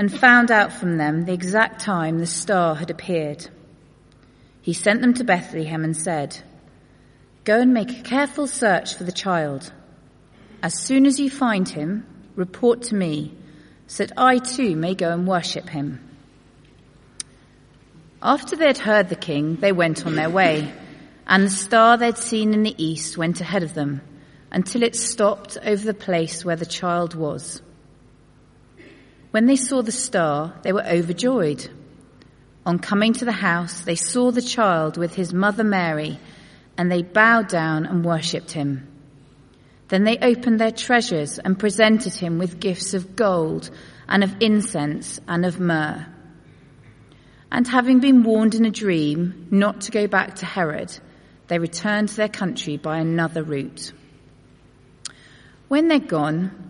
and found out from them the exact time the star had appeared. He sent them to Bethlehem and said, Go and make a careful search for the child. As soon as you find him, report to me, so that I too may go and worship him. After they had heard the king, they went on their way, and the star they'd seen in the east went ahead of them, until it stopped over the place where the child was. When they saw the star, they were overjoyed. On coming to the house, they saw the child with his mother Mary, and they bowed down and worshipped him. Then they opened their treasures and presented him with gifts of gold and of incense and of myrrh. And having been warned in a dream not to go back to Herod, they returned to their country by another route. When they'd gone,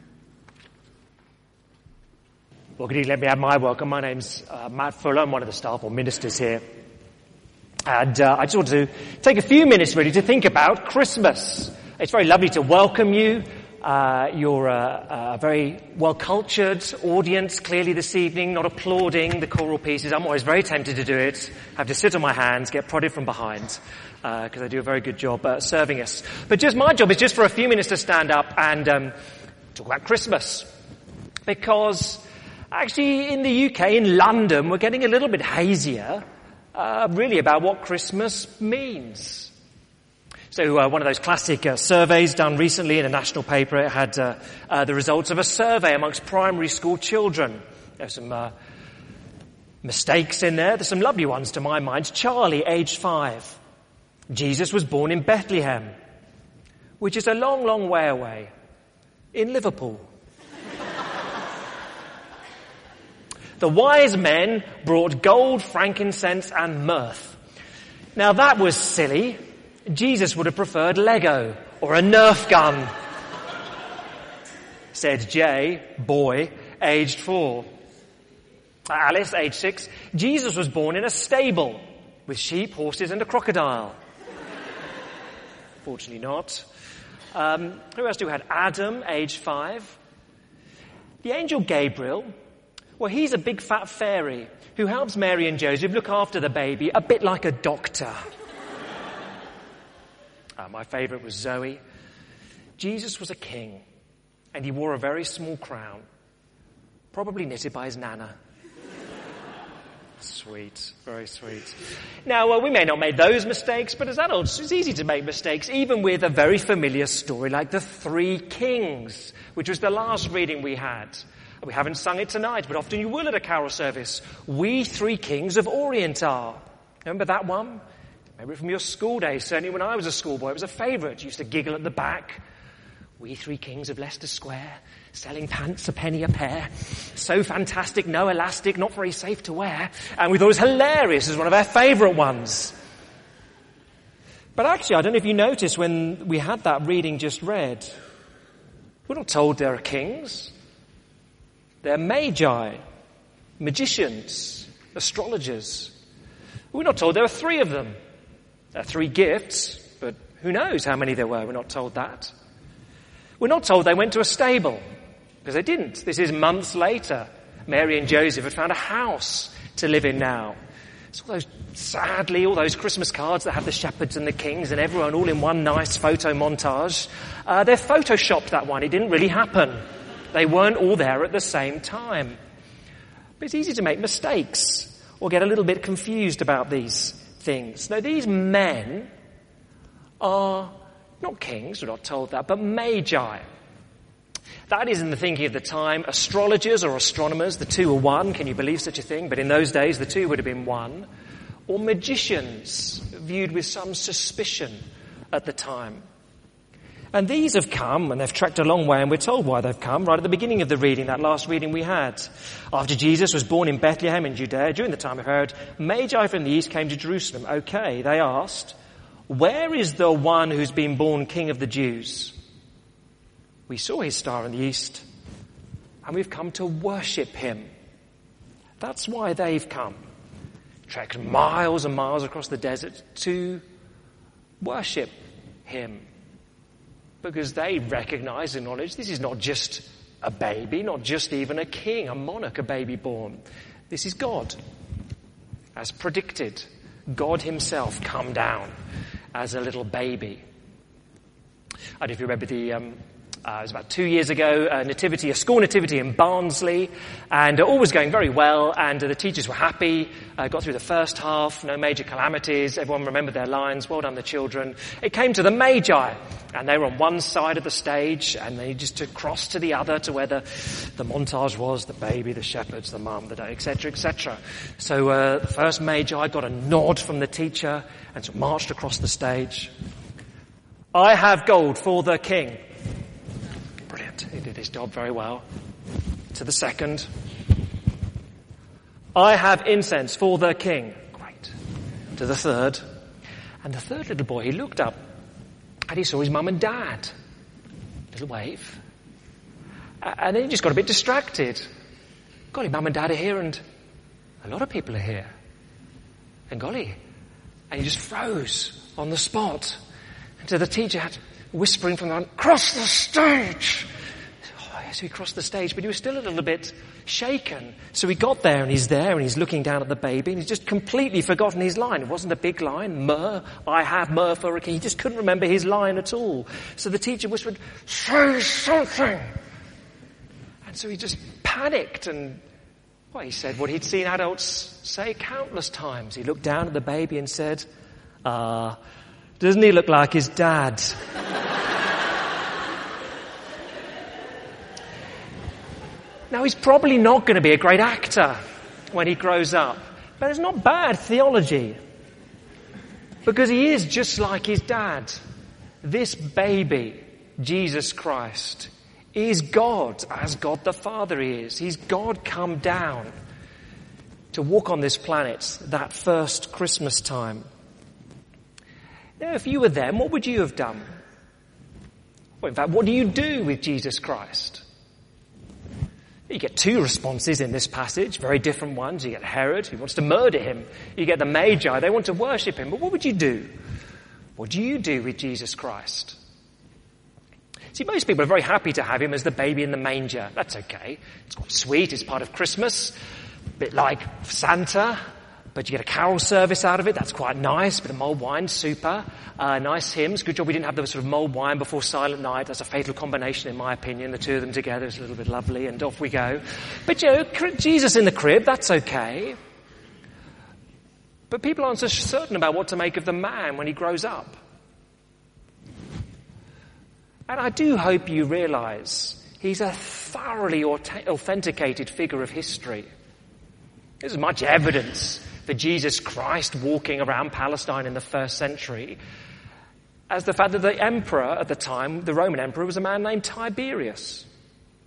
Well, good evening. Let me add my welcome. My name's uh, Matt Fuller. I'm one of the staff or ministers here. And uh, I just want to take a few minutes really to think about Christmas. It's very lovely to welcome you. Uh, you're a, a very well-cultured audience clearly this evening, not applauding the choral pieces. I'm always very tempted to do it. Have to sit on my hands, get prodded from behind because uh, they do a very good job uh, serving us. But just my job is just for a few minutes to stand up and um, talk about Christmas, because actually in the UK, in London, we're getting a little bit hazier, uh, really about what Christmas means. So uh, one of those classic uh, surveys done recently in a national paper, it had uh, uh the results of a survey amongst primary school children. There's some uh, mistakes in there. There's some lovely ones to my mind. Charlie, aged five. Jesus was born in Bethlehem, which is a long, long way away, in Liverpool. The wise men brought gold, frankincense, and mirth. Now that was silly. Jesus would have preferred Lego or a Nerf gun. Said Jay, boy, aged four. Alice, aged six. Jesus was born in a stable with sheep, horses, and a crocodile. Fortunately not. Um, who else do we have? Adam, age five. The angel Gabriel, well, he's a big fat fairy who helps Mary and Joseph look after the baby, a bit like a doctor. uh, my favorite was Zoe. Jesus was a king, and he wore a very small crown, probably knitted by his nana. Sweet, very sweet. Now, we may not make those mistakes, but as adults, it's easy to make mistakes, even with a very familiar story like the Three Kings, which was the last reading we had. We haven't sung it tonight, but often you will at a carol service. We Three Kings of Orient are. Remember that one? Maybe from your school days. Certainly when I was a schoolboy, it was a favourite. You used to giggle at the back. We Three Kings of Leicester Square selling pants a penny a pair. So fantastic, no elastic, not very safe to wear. And we thought it was hilarious as one of our favourite ones. But actually, I don't know if you noticed when we had that reading just read, we're not told there are kings. They're magi. magicians, astrologers. We're not told there are three of them. There are three gifts, but who knows how many there were? We're not told that. We're not told they went to a stable, because they didn't. This is months later. Mary and Joseph had found a house to live in now. So all those, sadly, all those Christmas cards that have the shepherds and the kings and everyone all in one nice photo montage, uh, they're photoshopped that one. It didn't really happen. They weren't all there at the same time. But it's easy to make mistakes or get a little bit confused about these things. Now, these men are not kings, we're not told that, but magi. That is in the thinking of the time. Astrologers or astronomers, the two are one. Can you believe such a thing? But in those days, the two would have been one. Or magicians, viewed with some suspicion at the time. And these have come, and they've trekked a long way, and we're told why they've come right at the beginning of the reading, that last reading we had. After Jesus was born in Bethlehem in Judea, during the time of Herod, Magi from the east came to Jerusalem. Okay, they asked, where is the one who's been born king of the Jews? We saw his star in the east, and we've come to worship him. That's why they've come. Trekked miles and miles across the desert to worship him because they recognize and acknowledge this is not just a baby, not just even a king, a monarch, a baby born. This is God. As predicted, God himself come down as a little baby. I don't know if you remember the um, uh, it was about two years ago, a nativity, a school nativity in Barnsley, and uh, all was going very well, and uh, the teachers were happy, uh, got through the first half, no major calamities, everyone remembered their lines, well done the children. It came to the Magi, and they were on one side of the stage, and they just to cross to the other to where the, the montage was, the baby, the shepherds, the mum, the day, etc., etc. So uh, the first Magi got a nod from the teacher, and so marched across the stage. I have gold for the king. He did his job very well. To the second, I have incense for the king. Great. To the third, and the third little boy, he looked up and he saw his mum and dad. Little wave. And then he just got a bit distracted. Golly, mum and dad are here and a lot of people are here. And golly. And he just froze on the spot. And so the teacher had whispering from the cross the stage. So he crossed the stage, but he was still a little bit shaken. So he got there and he's there and he's looking down at the baby and he's just completely forgotten his line. It wasn't a big line. Myrrh, I have myrrh for a king. He just couldn't remember his line at all. So the teacher whispered, say something. And so he just panicked and, well, he said what he'd seen adults say countless times. He looked down at the baby and said, ah, uh, doesn't he look like his dad? Now, he's probably not going to be a great actor when he grows up, but it's not bad theology. Because he is just like his dad. This baby, Jesus Christ, is God as God the Father is. He's God come down to walk on this planet that first Christmas time. Now, if you were them, what would you have done? Well, in fact, what do you do with Jesus Christ? You get two responses in this passage, very different ones. You get Herod, who wants to murder him. You get the Magi, they want to worship him. But what would you do? What do you do with Jesus Christ? See, most people are very happy to have him as the baby in the manger. That's okay. It's quite sweet. It's part of Christmas. A bit like Santa but you get a carol service out of it. That's quite nice. Bit of mulled wine, super. Uh, nice hymns. Good job we didn't have the sort of mulled wine before Silent Night. That's a fatal combination, in my opinion. The two of them together is a little bit lovely, and off we go. But you know, Jesus in the crib, that's okay. But people aren't so certain about what to make of the man when he grows up. And I do hope you realize he's a thoroughly authenticated figure of history. There's much evidence for Jesus Christ walking around Palestine in the first century as the fact that the emperor at the time, the Roman emperor, was a man named Tiberius.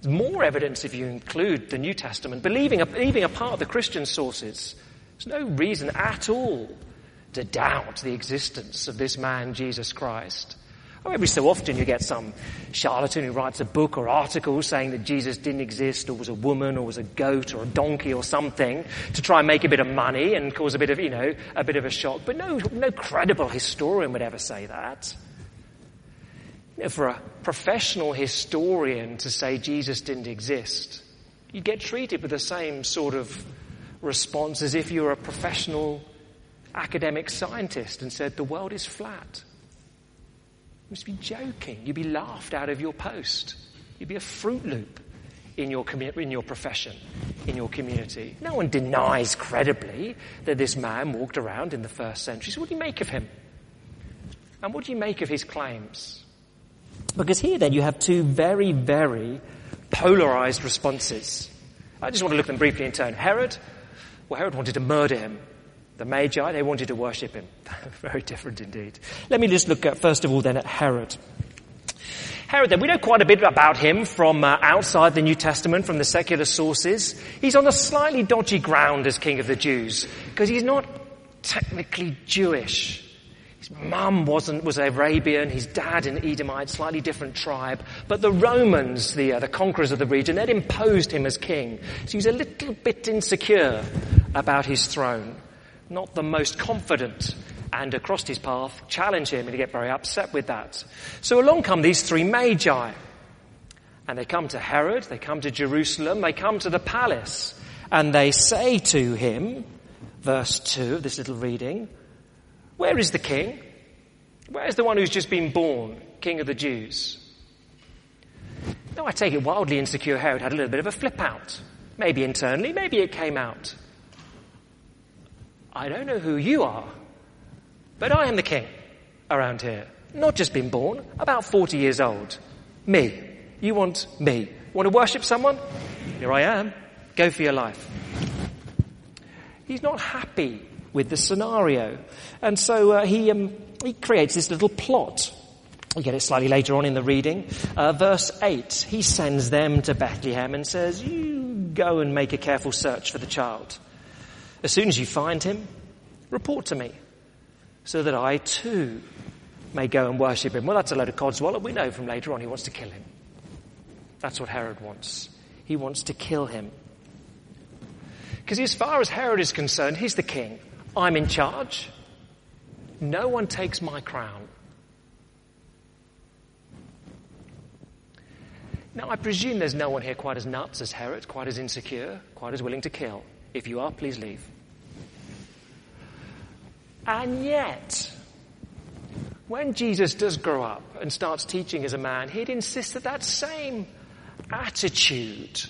There's more evidence if you include the New Testament, believing, leaving apart the Christian sources. There's no reason at all to doubt the existence of this man, Jesus Christ. Every so often you get some charlatan who writes a book or article saying that Jesus didn't exist or was a woman or was a goat or a donkey or something to try and make a bit of money and cause a bit of, you know, a bit of a shock. But no, no credible historian would ever say that. You know, for a professional historian to say Jesus didn't exist, you get treated with the same sort of response as if you were a professional academic scientist and said the world is flat. You must be joking. You'd be laughed out of your post. You'd be a Fruit Loop in your, commu- in your profession, in your community. No one denies credibly that this man walked around in the first century. So what do you make of him? And what do you make of his claims? Because here then you have two very, very polarized responses. I just want to look at them briefly in turn. Herod, well, Herod wanted to murder him. The Magi, they wanted to worship him. Very different indeed. Let me just look at, first of all, then at Herod. Herod, then, we know quite a bit about him from uh, outside the New Testament, from the secular sources. He's on a slightly dodgy ground as king of the Jews, because he's not technically Jewish. His mum wasn't, was Arabian, his dad an Edomite, slightly different tribe. But the Romans, the, uh, the conquerors of the region, they'd imposed him as king. So he was a little bit insecure about his throne not the most confident and across his path challenge him and he get very upset with that. So along come these three magi. And they come to Herod, they come to Jerusalem, they come to the palace, and they say to him, verse 2 of this little reading, Where is the king? Where is the one who's just been born, king of the Jews? Now I take it wildly insecure Herod had a little bit of a flip out. Maybe internally, maybe it came out. I don't know who you are, but I am the king around here. Not just been born, about 40 years old. Me. You want me. Want to worship someone? Here I am. Go for your life. He's not happy with the scenario. And so uh, he, um, he creates this little plot. We get it slightly later on in the reading. Uh, verse 8, he sends them to Bethlehem and says, You go and make a careful search for the child. As soon as you find him, report to me so that I too may go and worship him. Well, that's a load of codswallop. We know from later on he wants to kill him. That's what Herod wants. He wants to kill him. Because as far as Herod is concerned, he's the king. I'm in charge. No one takes my crown. Now, I presume there's no one here quite as nuts as Herod, quite as insecure, quite as willing to kill. If you are, please leave. And yet, when Jesus does grow up and starts teaching as a man, he'd insist that that same attitude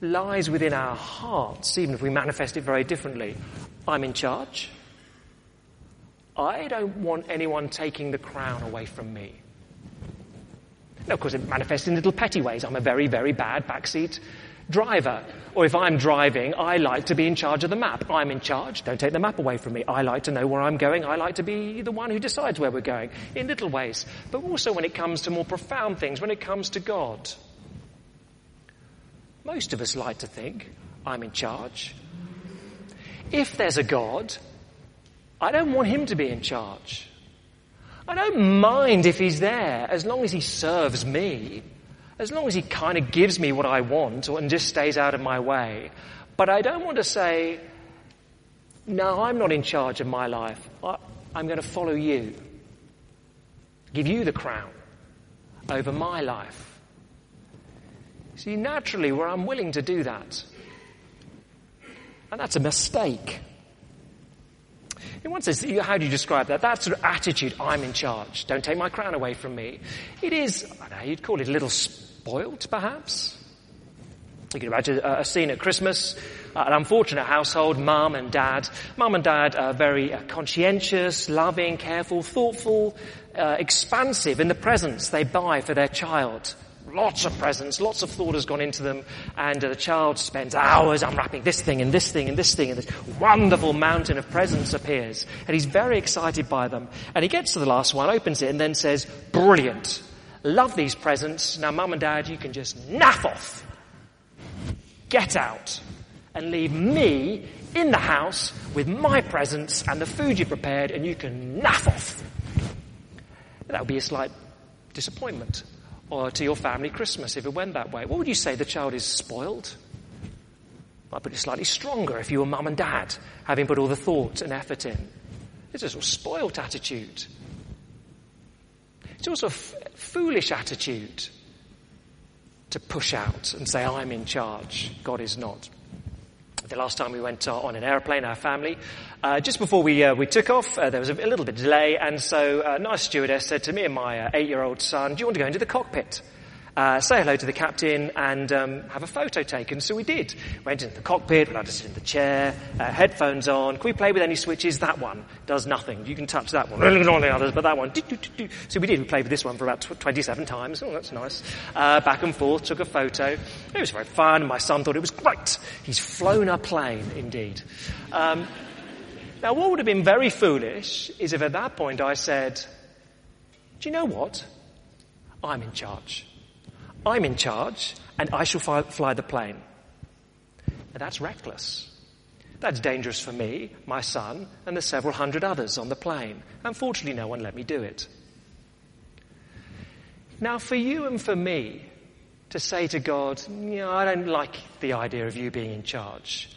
lies within our hearts, even if we manifest it very differently. I'm in charge. I don't want anyone taking the crown away from me. Now, of course, it manifests in little petty ways. I'm a very, very bad backseat driver. Or if I'm driving, I like to be in charge of the map. I'm in charge. Don't take the map away from me. I like to know where I'm going. I like to be the one who decides where we're going in little ways. But also when it comes to more profound things, when it comes to God. Most of us like to think, I'm in charge. If there's a God, I don't want him to be in charge. I don't mind if he's there as long as he serves me as long as he kind of gives me what I want and just stays out of my way. But I don't want to say, no, I'm not in charge of my life. I'm going to follow you. Give you the crown over my life. See, naturally, we're unwilling to do that. And that's a mistake. In one sense, how do you describe that? That sort of attitude, I'm in charge, don't take my crown away from me. It is, I don't know, you'd call it a little spoiled, perhaps. You can imagine a scene at Christmas, uh, an unfortunate household, mum and dad. Mum and dad are very uh, conscientious, loving, careful, thoughtful, uh, expansive in the presents they buy for their child. Lots of presents, lots of thought has gone into them, and uh, the child spends hours unwrapping this thing and this thing and this thing, and this wonderful mountain of presents appears, and he's very excited by them. And he gets to the last one, opens it, and then says, brilliant. Love these presents. Now, mum and dad, you can just naff off. Get out and leave me in the house with my presents and the food you prepared and you can naff off. That would be a slight disappointment or to your family Christmas if it went that way. What would you say? The child is spoiled? Might put it slightly stronger if you were mum and dad, having put all the thought and effort in. It's a sort of spoilt attitude. It's also foolish attitude to push out and say, I'm in charge. God is not. The last time we went on an airplane, our family, uh, just before we uh, we took off, uh, there was a, little bit of delay, and so a nice stewardess said to me and my uh, eight-year-old son, "Do you want to go into the cockpit?" Uh, say hello to the captain and um, have a photo taken. So we did. Went into the cockpit, we had to sit in the chair, uh, headphones on. Can we play with any switches? That one does nothing. You can touch that one. All the others, but that one. So we did. We played with this one for about 27 times. Oh, that's nice. Uh, back and forth, took a photo. It was very fun. My son thought it was great. He's flown a plane, indeed. Um, now, what would have been very foolish is if at that point I said, do you know what? I'm in charge. I'm in charge and I shall fly, fly the plane. Now that's reckless. That's dangerous for me, my son, and the several hundred others on the plane. Unfortunately, no one let me do it. Now, for you and for me to say to God, know, I don't like the idea of you being in charge.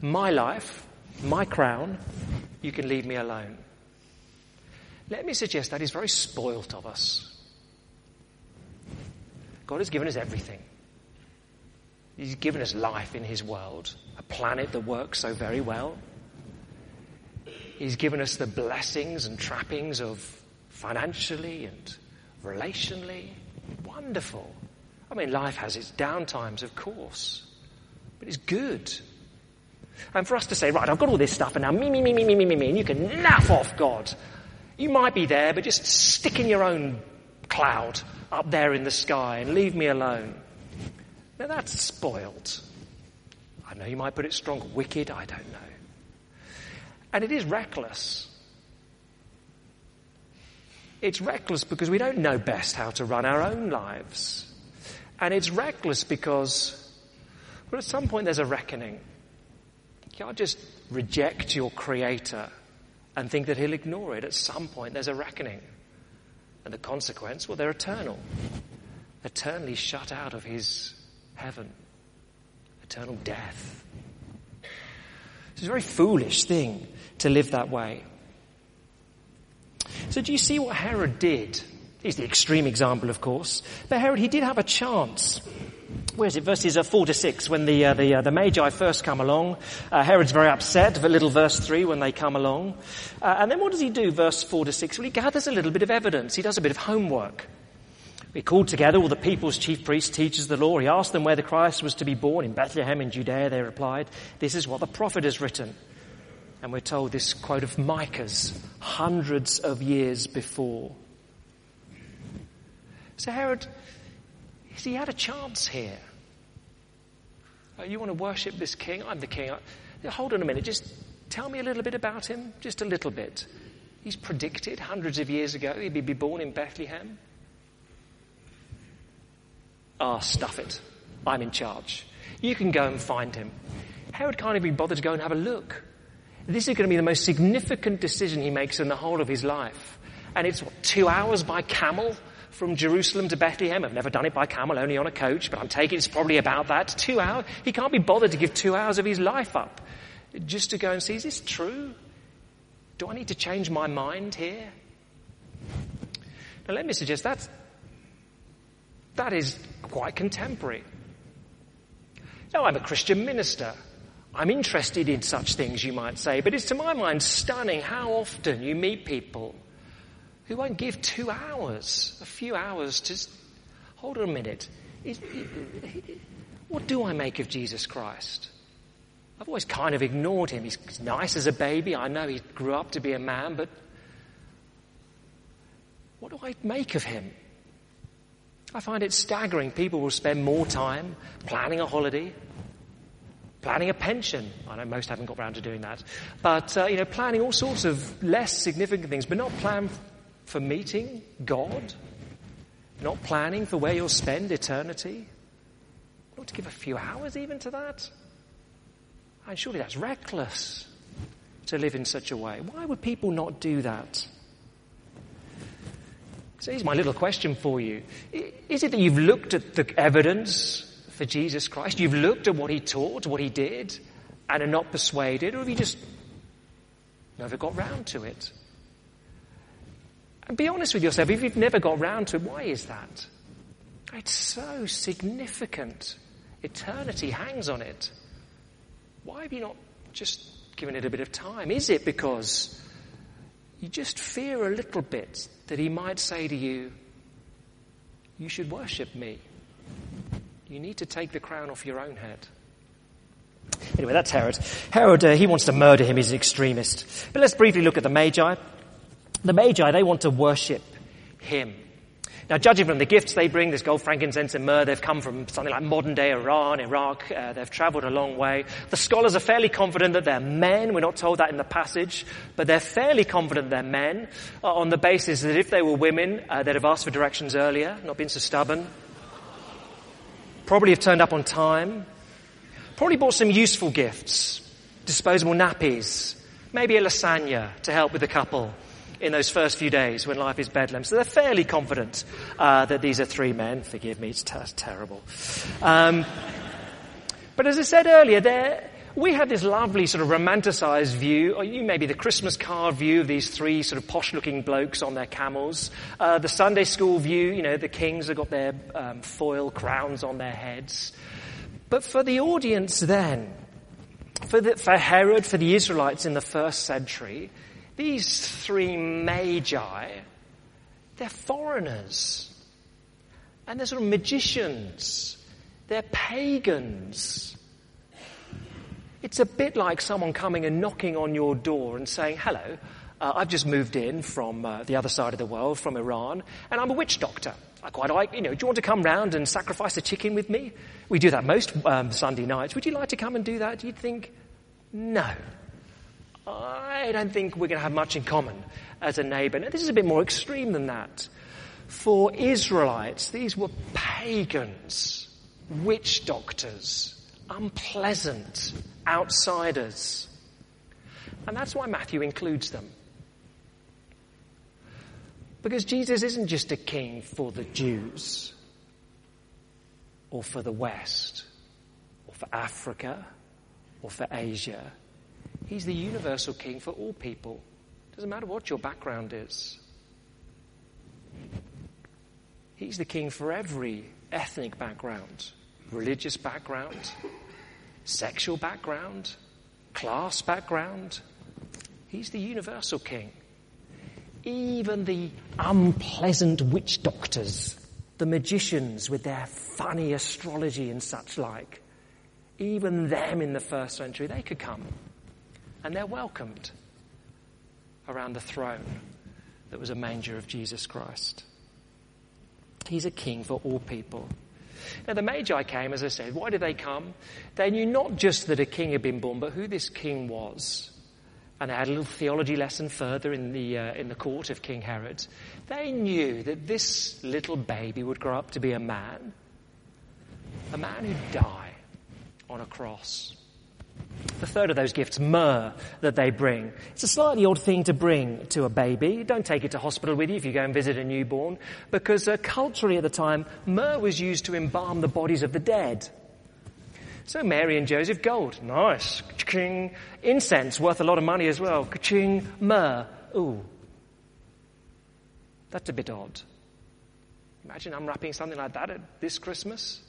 My life, my crown, you can leave me alone. Let me suggest that is very spoilt of us. God has given us everything. He's given us life in His world, a planet that works so very well. He's given us the blessings and trappings of financially and relationally. Wonderful. I mean, life has its downtimes, of course, but it's good. And for us to say, right, I've got all this stuff, and now me, me, me, me, me, me, me, and you can naff off God. You might be there, but just stick in your own cloud up there in the sky and leave me alone. Now that's spoiled. I know you might put it strong, wicked, I don't know. And it is reckless. It's reckless because we don't know best how to run our own lives. And it's reckless because, well, at some point there's a reckoning. You can't just reject your Creator and think that He'll ignore it. At some point there's a reckoning. And the consequence, well, they're eternal. Eternally shut out of his heaven. Eternal death. It's a very foolish thing to live that way. So do you see what Herod did? He's the extreme example, of course. But Herod, he did have a chance where is it? Verses uh, 4 to 6, when the, uh, the, uh, the Magi first come along. Uh, Herod's very upset, little verse 3 when they come along. Uh, and then what does he do, verse 4 to 6? Well, he gathers a little bit of evidence. He does a bit of homework. He called together all the people's chief priests, teachers of the law. He asked them where the Christ was to be born. In Bethlehem in Judea, they replied, this is what the prophet has written. And we're told this quote of Micah's hundreds of years before. So Herod, he had a chance here. Oh, you want to worship this king? I'm the king. Hold on a minute. Just tell me a little bit about him. Just a little bit. He's predicted hundreds of years ago he'd be born in Bethlehem. Ah, oh, stuff it. I'm in charge. You can go and find him. Herod can't even be bothered to go and have a look. This is going to be the most significant decision he makes in the whole of his life. And it's what, two hours by camel from Jerusalem to Bethlehem. I've never done it by camel, only on a coach, but I'm taking it's probably about that. Two hours. He can't be bothered to give two hours of his life up just to go and see, is this true? Do I need to change my mind here? Now let me suggest that that is quite contemporary. Now I'm a Christian minister. I'm interested in such things, you might say, but it's to my mind stunning how often you meet people who won't give two hours, a few hours to hold on a minute. what do I make of Jesus Christ? I've always kind of ignored him. He's nice as a baby. I know he grew up to be a man, but what do I make of him? I find it staggering. People will spend more time planning a holiday, planning a pension. I know most haven't got around to doing that. But, uh, you know, planning all sorts of less significant things, but not plan for meeting God, not planning for where you'll spend eternity, not to give a few hours even to that. And surely that's reckless to live in such a way. Why would people not do that? So here's my little question for you. Is it that you've looked at the evidence for Jesus Christ? You've looked at what he taught, what he did, and are not persuaded, or have you just never got round to it? And be honest with yourself, if you've never got round to it, why is that? It's so significant. Eternity hangs on it. Why have you not just given it a bit of time? Is it because you just fear a little bit that he might say to you, You should worship me? You need to take the crown off your own head. Anyway, that's Herod. Herod, uh, he wants to murder him. He's an extremist. But let's briefly look at the Magi. The Magi, they want to worship him. Now, judging from the gifts they bring, this gold, frankincense, and myrrh, they've come from something like modern day Iran, Iraq. Uh, they've traveled a long way. The scholars are fairly confident that they're men. We're not told that in the passage, but they're fairly confident they're men uh, on the basis that if they were women, uh, they'd have asked for directions earlier, not been so stubborn. Probably have turned up on time. Probably bought some useful gifts. Disposable nappies. Maybe a lasagna to help with the couple in those first few days when life is bedlam. So they're fairly confident uh, that these are three men. Forgive me, it's, t- terrible. Um, but as I said earlier, we have this lovely sort of romanticized view, or you maybe the Christmas card view of these three sort of posh-looking blokes on their camels. Uh, the Sunday school view, you know, the kings have got their um, foil crowns on their heads. But for the audience then, for, the, for Herod, for the Israelites in the first century, these three magi, they're foreigners. And they're sort of magicians. They're pagans. It's a bit like someone coming and knocking on your door and saying, hello, uh, I've just moved in from uh, the other side of the world, from Iran, and I'm a witch doctor. I quite like, you know, do you want to come round and sacrifice a chicken with me? We do that most um, Sunday nights. Would you like to come and do that? You'd think, no. I don't think we're going to have much in common as a neighbor. Now, this is a bit more extreme than that. For Israelites, these were pagans, witch doctors, unpleasant outsiders. And that's why Matthew includes them. Because Jesus isn't just a king for the Jews, or for the West, or for Africa, or for Asia. He's the universal king for all people. Doesn't matter what your background is. He's the king for every ethnic background, religious background, sexual background, class background. He's the universal king. Even the unpleasant witch doctors, the magicians with their funny astrology and such like, even them in the first century, they could come and they're welcomed around the throne that was a manger of Jesus Christ. He's a king for all people. Now, the Magi came, as I said. Why did they come? They knew not just that a king had been born, but who this king was. And they had a little theology lesson further in the, uh, in the court of King Herod. They knew that this little baby would grow up to be a man, a man who'd die on a cross. The third of those gifts, myrrh, that they bring. It's a slightly odd thing to bring to a baby. Don't take it to hospital with you if you go and visit a newborn, because uh, culturally at the time, myrrh was used to embalm the bodies of the dead. So Mary and Joseph, gold, nice. Ka-ching. Incense, worth a lot of money as well. Ka-ching. Myrrh, ooh. That's a bit odd. Imagine unwrapping something like that at this Christmas.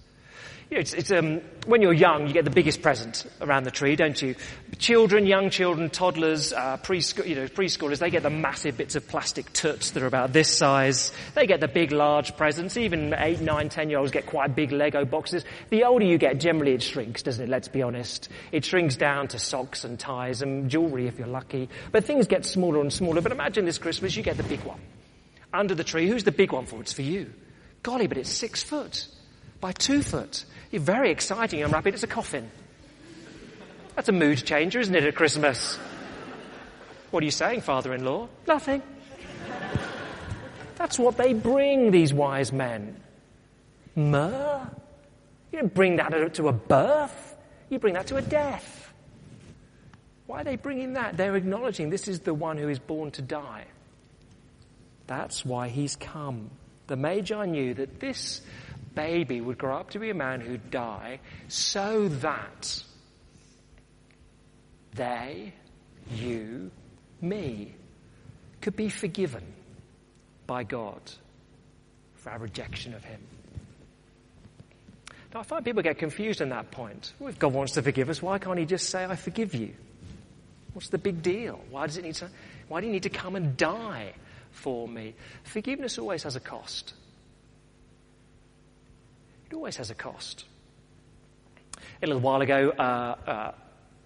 You know, it's, it's, um, when you're young, you get the biggest present around the tree, don't you? Children, young children, toddlers, uh, preschool, you know, preschoolers, they get the massive bits of plastic toots that are about this size. They get the big, large presents. Even eight, nine, ten year olds get quite big Lego boxes. The older you get, generally it shrinks, doesn't it? Let's be honest. It shrinks down to socks and ties and jewelry if you're lucky. But things get smaller and smaller. But imagine this Christmas, you get the big one. Under the tree, who's the big one for? It's for you. Golly, but it's six foot by two foot. You're very exciting. I'm rapid. It's a coffin. That's a mood changer, isn't it, at Christmas? What are you saying, father-in-law? Nothing. That's what they bring, these wise men. Myrrh? You don't bring that to a birth. You bring that to a death. Why are they bringing that? They're acknowledging this is the one who is born to die. That's why he's come. The Magi knew that this baby would grow up to be a man who'd die so that they, you, me, could be forgiven by God for our rejection of Him. Now, I find people get confused on that point. Well, if God wants to forgive us, why can't He just say, I forgive you? What's the big deal? Why does it need to, why do you need to come and die for me? Forgiveness always has a cost. It always has a cost. A little while ago, uh, uh,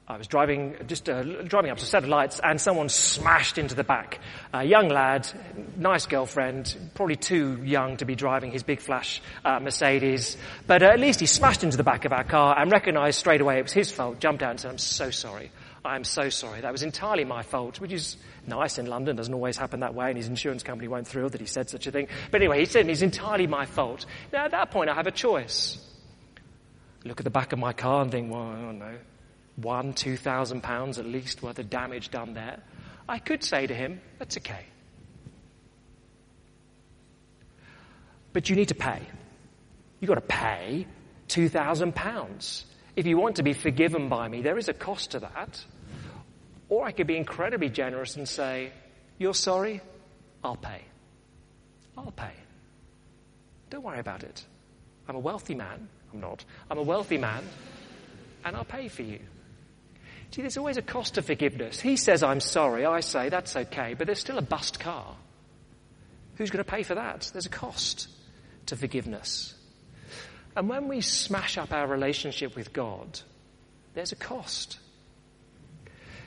I was driving, just uh, driving up to a set of lights and someone smashed into the back. A young lad, nice girlfriend, probably too young to be driving his big flash uh, Mercedes, but uh, at least he smashed into the back of our car and recognized straight away it was his fault, jumped out and said, I'm so sorry. I'm so sorry. That was entirely my fault, which is nice in London, doesn't always happen that way, and his insurance company won't thrill that he said such a thing. But anyway, he said it's entirely my fault. Now at that point I have a choice. Look at the back of my car and think, well, I don't know one, two thousand pounds at least worth of damage done there, I could say to him, that's okay. But you need to pay. You've got to pay two thousand pounds. If you want to be forgiven by me, there is a cost to that. Or I could be incredibly generous and say, You're sorry? I'll pay. I'll pay. Don't worry about it. I'm a wealthy man. I'm not. I'm a wealthy man, and I'll pay for you. See, there's always a cost to forgiveness. He says, I'm sorry. I say, that's okay. But there's still a bust car. Who's going to pay for that? There's a cost to forgiveness. And when we smash up our relationship with God, there's a cost.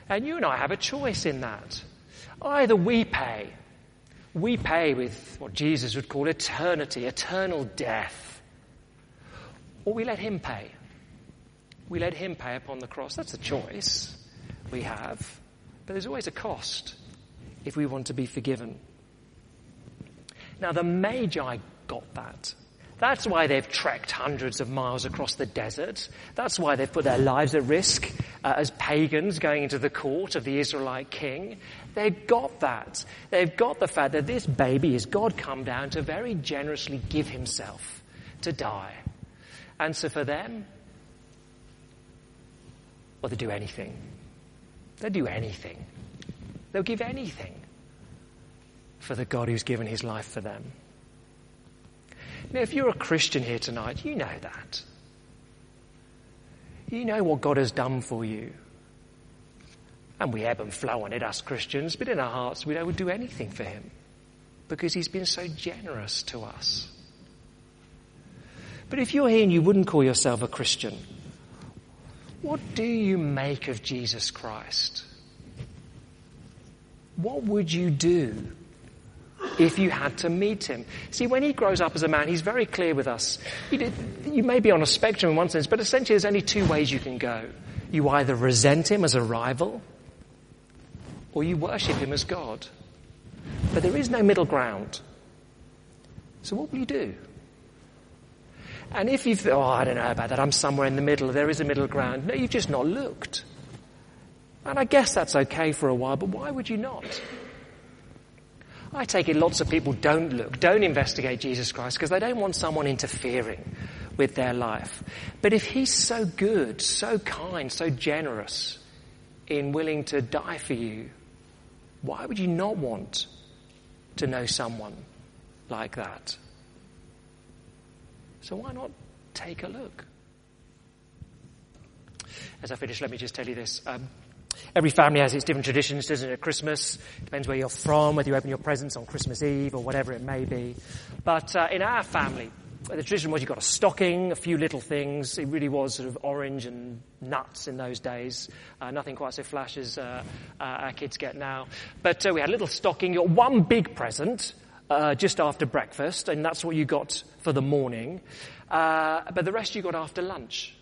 And you and I have a choice in that. Either we pay, we pay with what Jesus would call eternity, eternal death, or we let Him pay we let him pay upon the cross. That's a choice we have. But there's always a cost if we want to be forgiven. Now, the Magi got that. That's why they've trekked hundreds of miles across the desert. That's why they've put their lives at risk uh, as pagans going into the court of the Israelite king. They've got that. They've got the fact that this baby is God come down to very generously give himself to die. And so for them, or they'll do anything. They'll do anything. They'll give anything for the God who's given his life for them. Now, if you're a Christian here tonight, you know that. You know what God has done for you. And we ebb and flow on it, us Christians, but in our hearts we know we'd do anything for him because he's been so generous to us. But if you're here and you wouldn't call yourself a Christian, what do you make of Jesus Christ? What would you do if you had to meet him? See, when he grows up as a man, he's very clear with us. You may be on a spectrum in one sense, but essentially there's only two ways you can go. You either resent him as a rival, or you worship him as God. But there is no middle ground. So what will you do? And if you've, oh, I don't know about that, I'm somewhere in the middle, there is a middle ground. No, you've just not looked. And I guess that's okay for a while, but why would you not? I take it lots of people don't look, don't investigate Jesus Christ because they don't want someone interfering with their life. But if he's so good, so kind, so generous in willing to die for you, why would you not want to know someone like that? So why not take a look? As I finish, let me just tell you this. Um, every family has its different traditions, doesn't it? At Christmas, depends where you're from, whether you open your presents on Christmas Eve or whatever it may be. But uh, in our family, the tradition was you got a stocking, a few little things. It really was sort of orange and nuts in those days. Uh, nothing quite so flash as uh, uh our kids get now. But uh, we had a little stocking. You got one big present, uh, just after breakfast, and that's what you got for the morning. Uh, but the rest you got after lunch.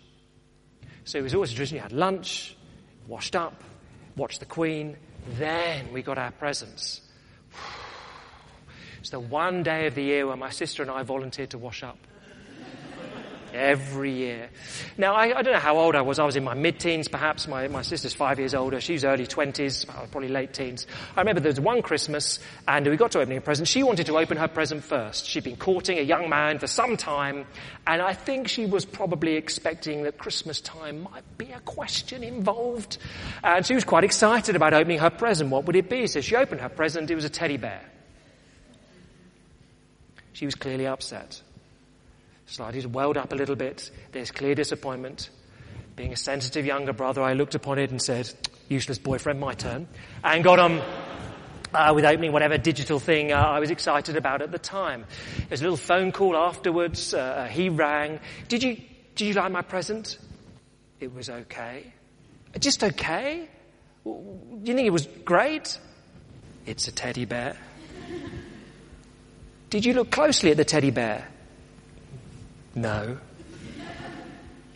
So it was always a tradition you had lunch, washed up, watched the Queen, then we got our presents. It's the one day of the year where my sister and I volunteered to wash up. Every year. Now, I, I, don't know how old I was. I was in my mid-teens, perhaps. My, my sister's five years older. She's early 20s, probably late teens. I remember there was one Christmas, and we got to opening a present. She wanted to open her present first. She'd been courting a young man for some time, and I think she was probably expecting that Christmas time might be a question involved. And she was quite excited about opening her present. What would it be? So she opened her present. It was a teddy bear. She was clearly upset. Slightly welled up a little bit. There's clear disappointment. Being a sensitive younger brother, I looked upon it and said, useless boyfriend, my turn. And got on uh, with opening whatever digital thing uh, I was excited about at the time. There was a little phone call afterwards. Uh, uh he rang. Did you, did you like my present? It was okay. Just okay? Do you think it was great? It's a teddy bear. Did you look closely at the teddy bear? No.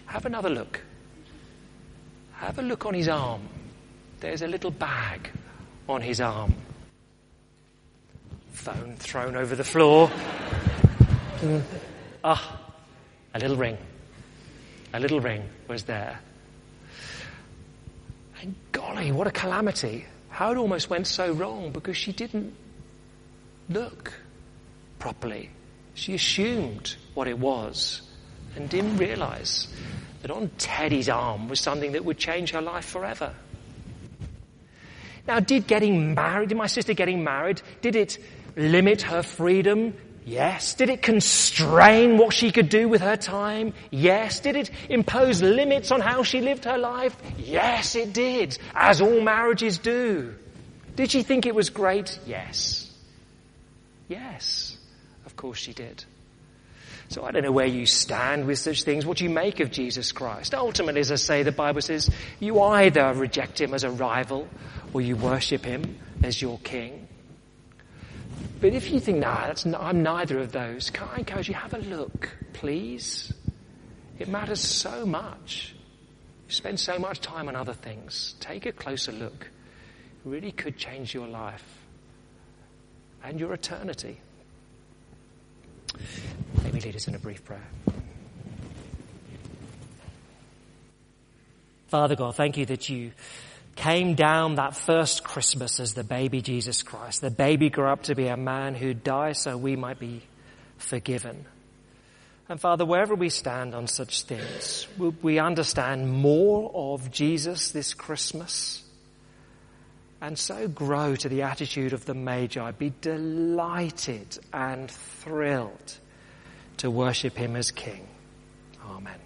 Have another look. Have a look on his arm. There's a little bag on his arm. Phone thrown over the floor. Ah, a little ring. A little ring was there. And golly, what a calamity. How it almost went so wrong because she didn't look properly. She assumed what it was and didn't realize that on Teddy's arm was something that would change her life forever. Now, did getting married, did my sister getting married, did it limit her freedom? Yes. Did it constrain what she could do with her time? Yes. Did it impose limits on how she lived her life? Yes, it did, as all marriages do. Did she think it was great? Yes. Yes Of course she did. So I don't know where you stand with such things. What do you make of Jesus Christ? Ultimately, as I say, the Bible says you either reject him as a rival or you worship him as your king. But if you think, nah, that's not, I'm neither of those, can I encourage you, have a look, please? It matters so much. You spend so much time on other things. Take a closer look. It really could change your life and your eternity. Let me lead us in a brief prayer. Father God, thank you that you came down that first Christmas as the baby Jesus Christ. The baby grew up to be a man who died so we might be forgiven. And Father, wherever we stand on such things, we understand more of Jesus this Christmas and so grow to the attitude of the Magi. Be delighted and thrilled to worship him as King. Amen.